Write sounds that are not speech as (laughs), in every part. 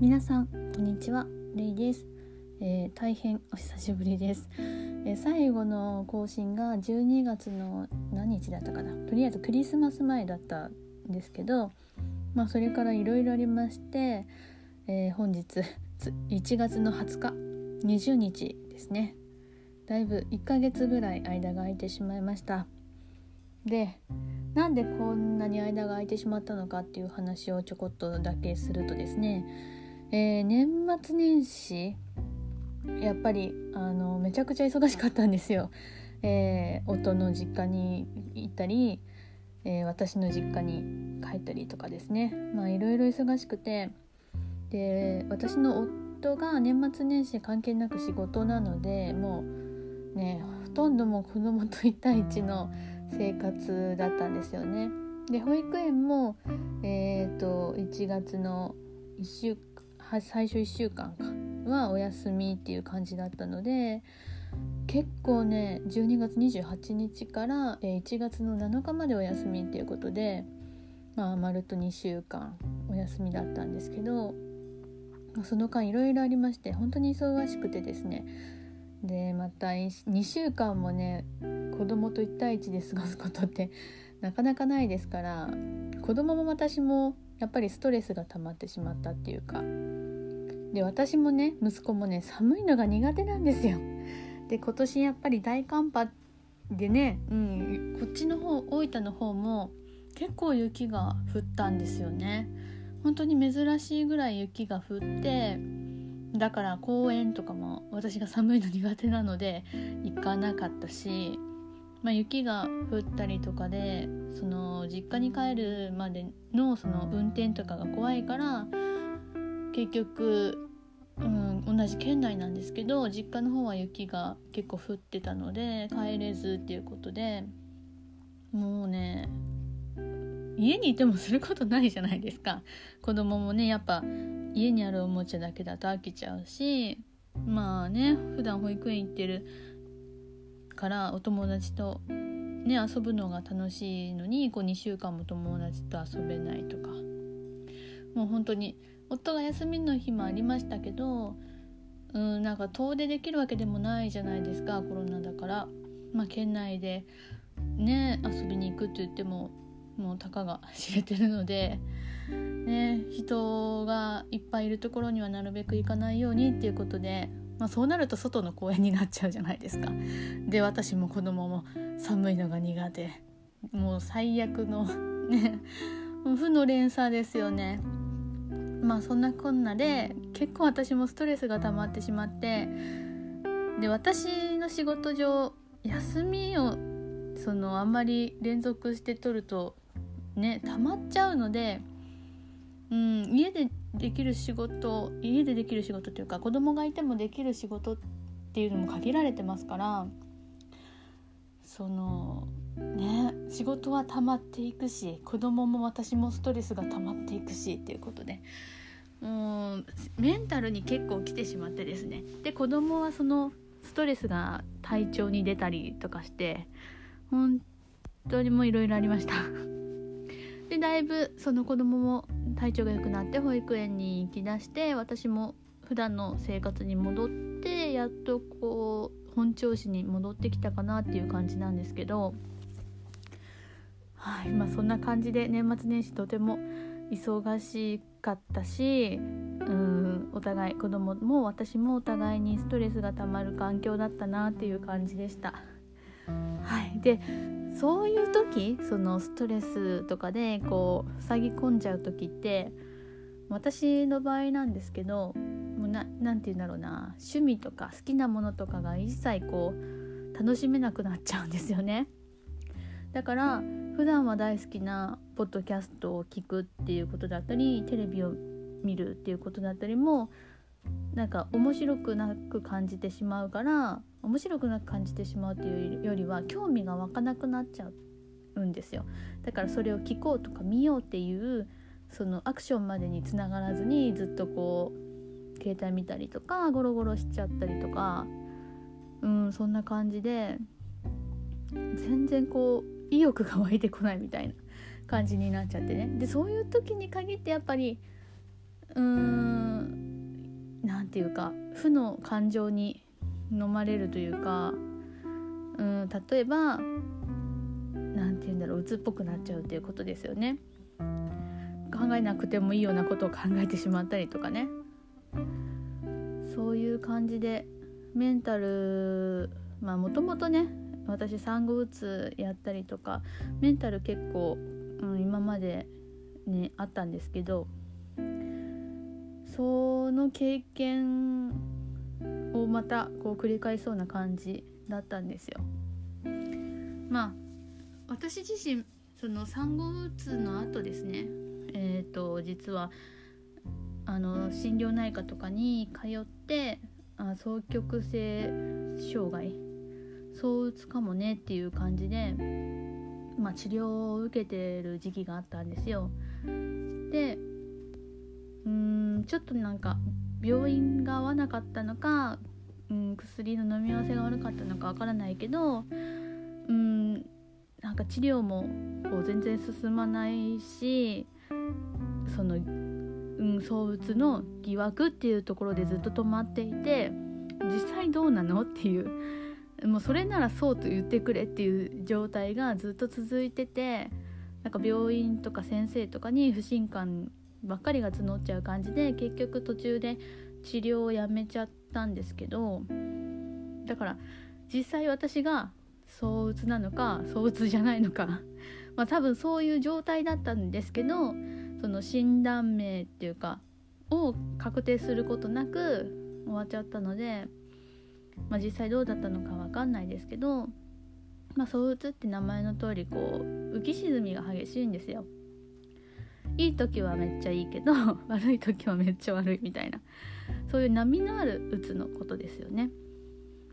皆さんこんにちは。レイです、えー、大変お久しぶりです、えー、最後の更新が12月の何日だったかな。とりあえずクリスマス前だったんですけどまあそれからいろいろありまして、えー、本日1月の20日。20日ですね。だいぶ1ヶ月ぐらい間が空いてしまいました。でなんでこんなに間が空いてしまったのかっていう話をちょこっとだけするとですね、えー、年末年始やっぱりあのめちゃくちゃ忙しかったんですよ。(laughs) えー、夫の実家に行ったり、えー、私の実家に帰ったりとかですねまあいろいろ忙しくてで私の夫が年末年始関係なく仕事なのでもうねほとんどもう子供と1対1の生活だったんですよね。で保育園も、えーと、1月の1週最初1週間かはお休みっていう感じだったので結構ね12月28日から1月の7日までお休みっていうことでまあまるっと2週間お休みだったんですけどその間いろいろありまして本当に忙しくてですね。でまた2週間もね子供と1対1で過ごすことってなかなかないですから子供も私もやっぱりストレスが溜まってしまったっていうかで私もね息子もね寒いのが苦手なんですよ。で今年やっぱり大寒波でね、うん、こっちの方大分の方も結構雪が降ったんですよね。本当に珍しいぐらい雪が降ってだから公園とかも私が寒いの苦手なので行かなかったし、まあ、雪が降ったりとかでその実家に帰るまでのその運転とかが怖いから結局、うん、同じ県内なんですけど実家の方は雪が結構降ってたので帰れずっていうことでもうね家にいてもすることないじゃないですか。子供もねやっぱ家にあるおもちゃだけだと飽きちゃうしまあね普段保育園行ってるからお友達とね遊ぶのが楽しいのにこう2週間も友達と遊べないとか。もう本当に夫が休みの日もありましたけどうんなんか遠出できるわけでもないじゃないですかコロナだからまあ県内でね遊びに行くって言ってももうたかが知れてるので、ね、人がいっぱいいるところにはなるべく行かないようにっていうことで、まあ、そうなると外の公園になっちゃうじゃないですか。で私も子供も寒いのが苦手もう最悪のね負の連鎖ですよね。まあそんなこんなで結構私もストレスが溜まってしまってで私の仕事上休みをそのあんまり連続して取るとね溜まっちゃうので、うん、家でできる仕事家でできる仕事というか子供がいてもできる仕事っていうのも限られてますからそのね仕事は溜まっていくし子供も私もストレスが溜まっていくしっていうことで。もうメンタルに結構来てしまってですね。で子供はそのストレスが体調に出たりとかして本当にもういろいろありました。でだいぶその子供も体調が良くなって保育園に行きだして私も普段の生活に戻ってやっとこう本調子に戻ってきたかなっていう感じなんですけどはいまあそんな感じで年末年始とても忙しかったしうんお互い子供も私もお互いにストレスがたまる環境だったなっていう感じでした。はい、でそういう時そのストレスとかでこう塞ぎ込んじゃう時って私の場合なんですけどもう何て言うんだろうな趣味とか好きなものとかが一切こう楽しめなくなっちゃうんですよね。だから普段は大好きなポッドキャストを聞くっていうことだったりテレビを見るっていうことだったりもなんか面白くなく感じてしまうから面白くなく感じてしまうっていうよりは興味が湧かなくなっちゃうんですよ。だからそれを聞こうとか見ようっていうそのアクションまでにつながらずにずっとこう携帯見たりとかゴロゴロしちゃったりとかうんそんな感じで全然こう意欲が湧いてこないみたいな感じになっちゃってねでそういう時に限ってやっぱりうーんなんていうか負の感情に飲まれるというかうん例えば何て言うんだろう鬱っぽくなっちゃうっていうことですよね。考えなくてもいいようなことを考えてしまったりとかねそういう感じでメンタルまあもともとね私産後うつやったりとかメンタル結構、うん、今までねあったんですけどその経験をまたこう繰り返そうな感じだったんですよ。まあ私自身その産後うつの後ですねえっ、ー、と実はあの心療内科とかに通ってあ双極性障害そうつかもねっていう感じで、まあ、治療を受けてる時期があったんですよ。でうんちょっとなんか病院が合わなかったのか、うん、薬の飲み合わせが悪かったのかわからないけどうんなんか治療もこう全然進まないしその、うん、躁うつの疑惑っていうところでずっと止まっていて実際どうなのっていうもうそれならそうと言ってくれっていう状態がずっと続いててなんか病院とか先生とかに不信感ばっかりが募っちゃう感じで結局途中で治療をやめちゃったんですけどだから実際私が躁うつなのか躁うつじゃないのか (laughs) まあ多分そういう状態だったんですけどその診断名っていうかを確定することなく終わっちゃったのでまあ、実際どうだったのか分かんないですけど、まあ、躁うつって名前の通りこう浮き沈みが激しいんですよ。いい時はめっちゃいいけど (laughs) 悪い時はめっちゃ悪いみたいなそういう波のあるうつのことですよね。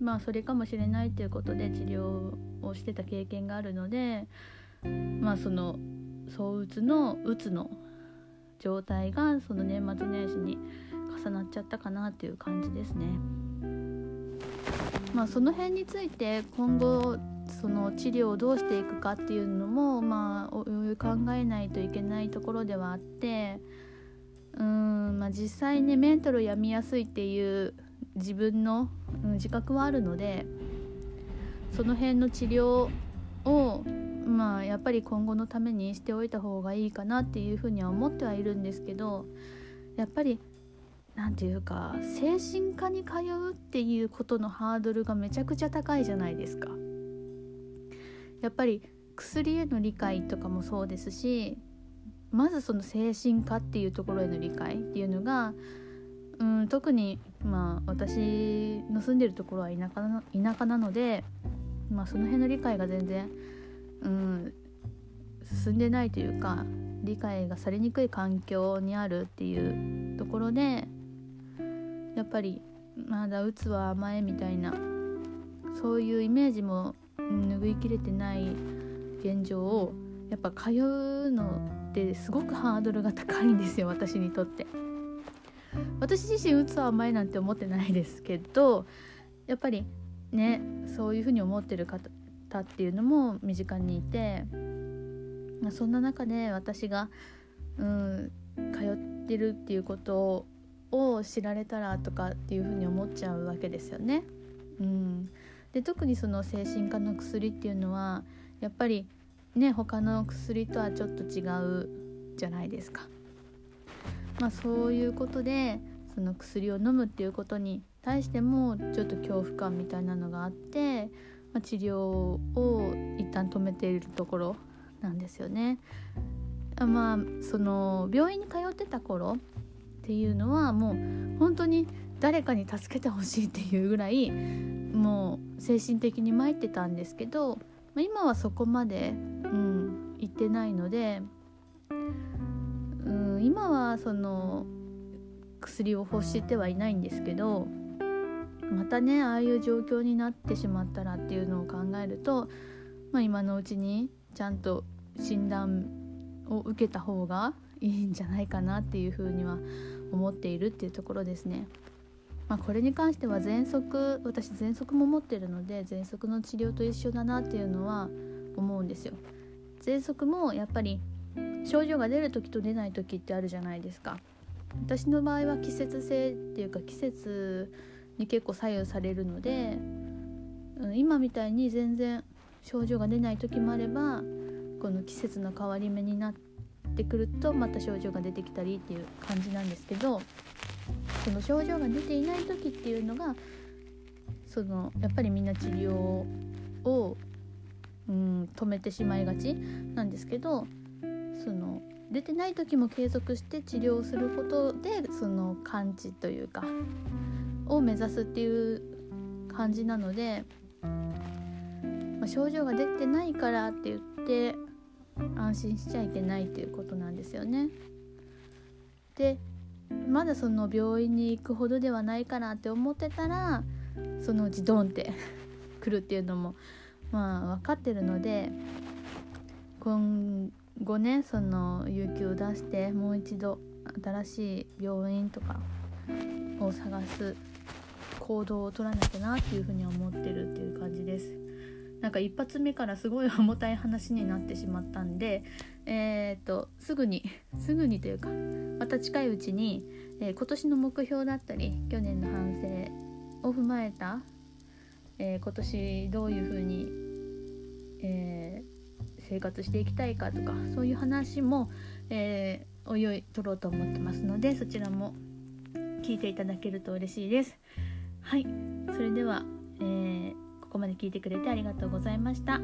まあそれかもしれないということで治療をしてた経験があるのでまあその躁うつのうつの状態がその年末年始に重なっちゃったかなっていう感じですね。まあ、その辺について今後その治療をどうしていくかっていうのもまあ考えないといけないところではあってうん、まあ、実際ねメンタル病みやすいっていう自分の、うん、自覚はあるのでその辺の治療をまあやっぱり今後のためにしておいた方がいいかなっていうふうには思ってはいるんですけどやっぱり何て言うか精神科に通うっていうことのハードルがめちゃくちゃ高いじゃないですか。やっぱり薬への理解とかもそうですしまずその精神科っていうところへの理解っていうのがうん特にまあ私の住んでるところは田舎な田舎なので、まあ、その辺の理解が全然うん進んでないというか理解がされにくい環境にあるっていうところでやっぱりまだうつは甘えみたいなそういうイメージも拭いきれてない現状をやっぱ通うのってすごくハードルが高いんですよ私にとって。私自身うつは甘えなんて思ってないですけどやっぱりねそういうふうに思ってる方っていうのも身近にいてそんな中で私が、うん、通ってるっていうことを知られたらとかっていうふうに思っちゃうわけですよね。うん、で特にその精神科の薬っていうのはやっぱりね他の薬とはちょっと違うじゃないですか。まあ、そういうことでその薬を飲むっていうことに対してもちょっと恐怖感みたいなのがあって、まあ、治療を一旦止めているところなんですよね。まあその病院に通ってた頃っていうのはもう本当に誰かに助けてほしいっていうぐらいもう精神的に参ってたんですけど、今はそこまで、うん、行ってないので、うん、今はその薬を欲してはいないんですけどまたねああいう状況になってしまったらっていうのを考えると、まあ、今のうちにちゃんと診断を受けた方がいいんじゃないかなっていうふうには思っているっていうところですね。まあ、これに関しては喘息私喘息も持ってるので喘息の治療と一緒だなっていうのは思うんですよ。喘息もやっぱり症状が出る時と出ない時ってあるじゃないですか。私の場合は季節性っていうか季節に結構左右されるので、うん、今みたいに全然症状が出ない時もあればこの季節の変わり目になってくるとまた症状が出てきたりっていう感じなんですけどその症状が出ていない時っていうのがそのやっぱりみんな治療を、うん、止めてしまいがちなんですけどその出てない時も継続して治療することでその完治というかを目指すっていう感じなので、まあ、症状が出てないからって言って安心しちゃいけないっていうことなんですよね。でまだその病院に行くほどではないかなって思ってたらそのうちドンって (laughs) 来るっていうのもまあ分かってるので今後ねその有給を出してもう一度新しい病院とかを探す行動を取らなきゃなっていうふうに思ってるっていう感じです。なんか一発目からすごい重たい話になってしまったんで、えー、っとすぐにすぐにというかまた近いうちに、えー、今年の目標だったり去年の反省を踏まえた、えー、今年どういうふうに、え生活していきたいかとかそういう話も、えおいおい取ろうと思ってますのでそちらも聞いていただけると嬉しいです。はいそれでは、えーここまで聞いてくれてありがとうございました。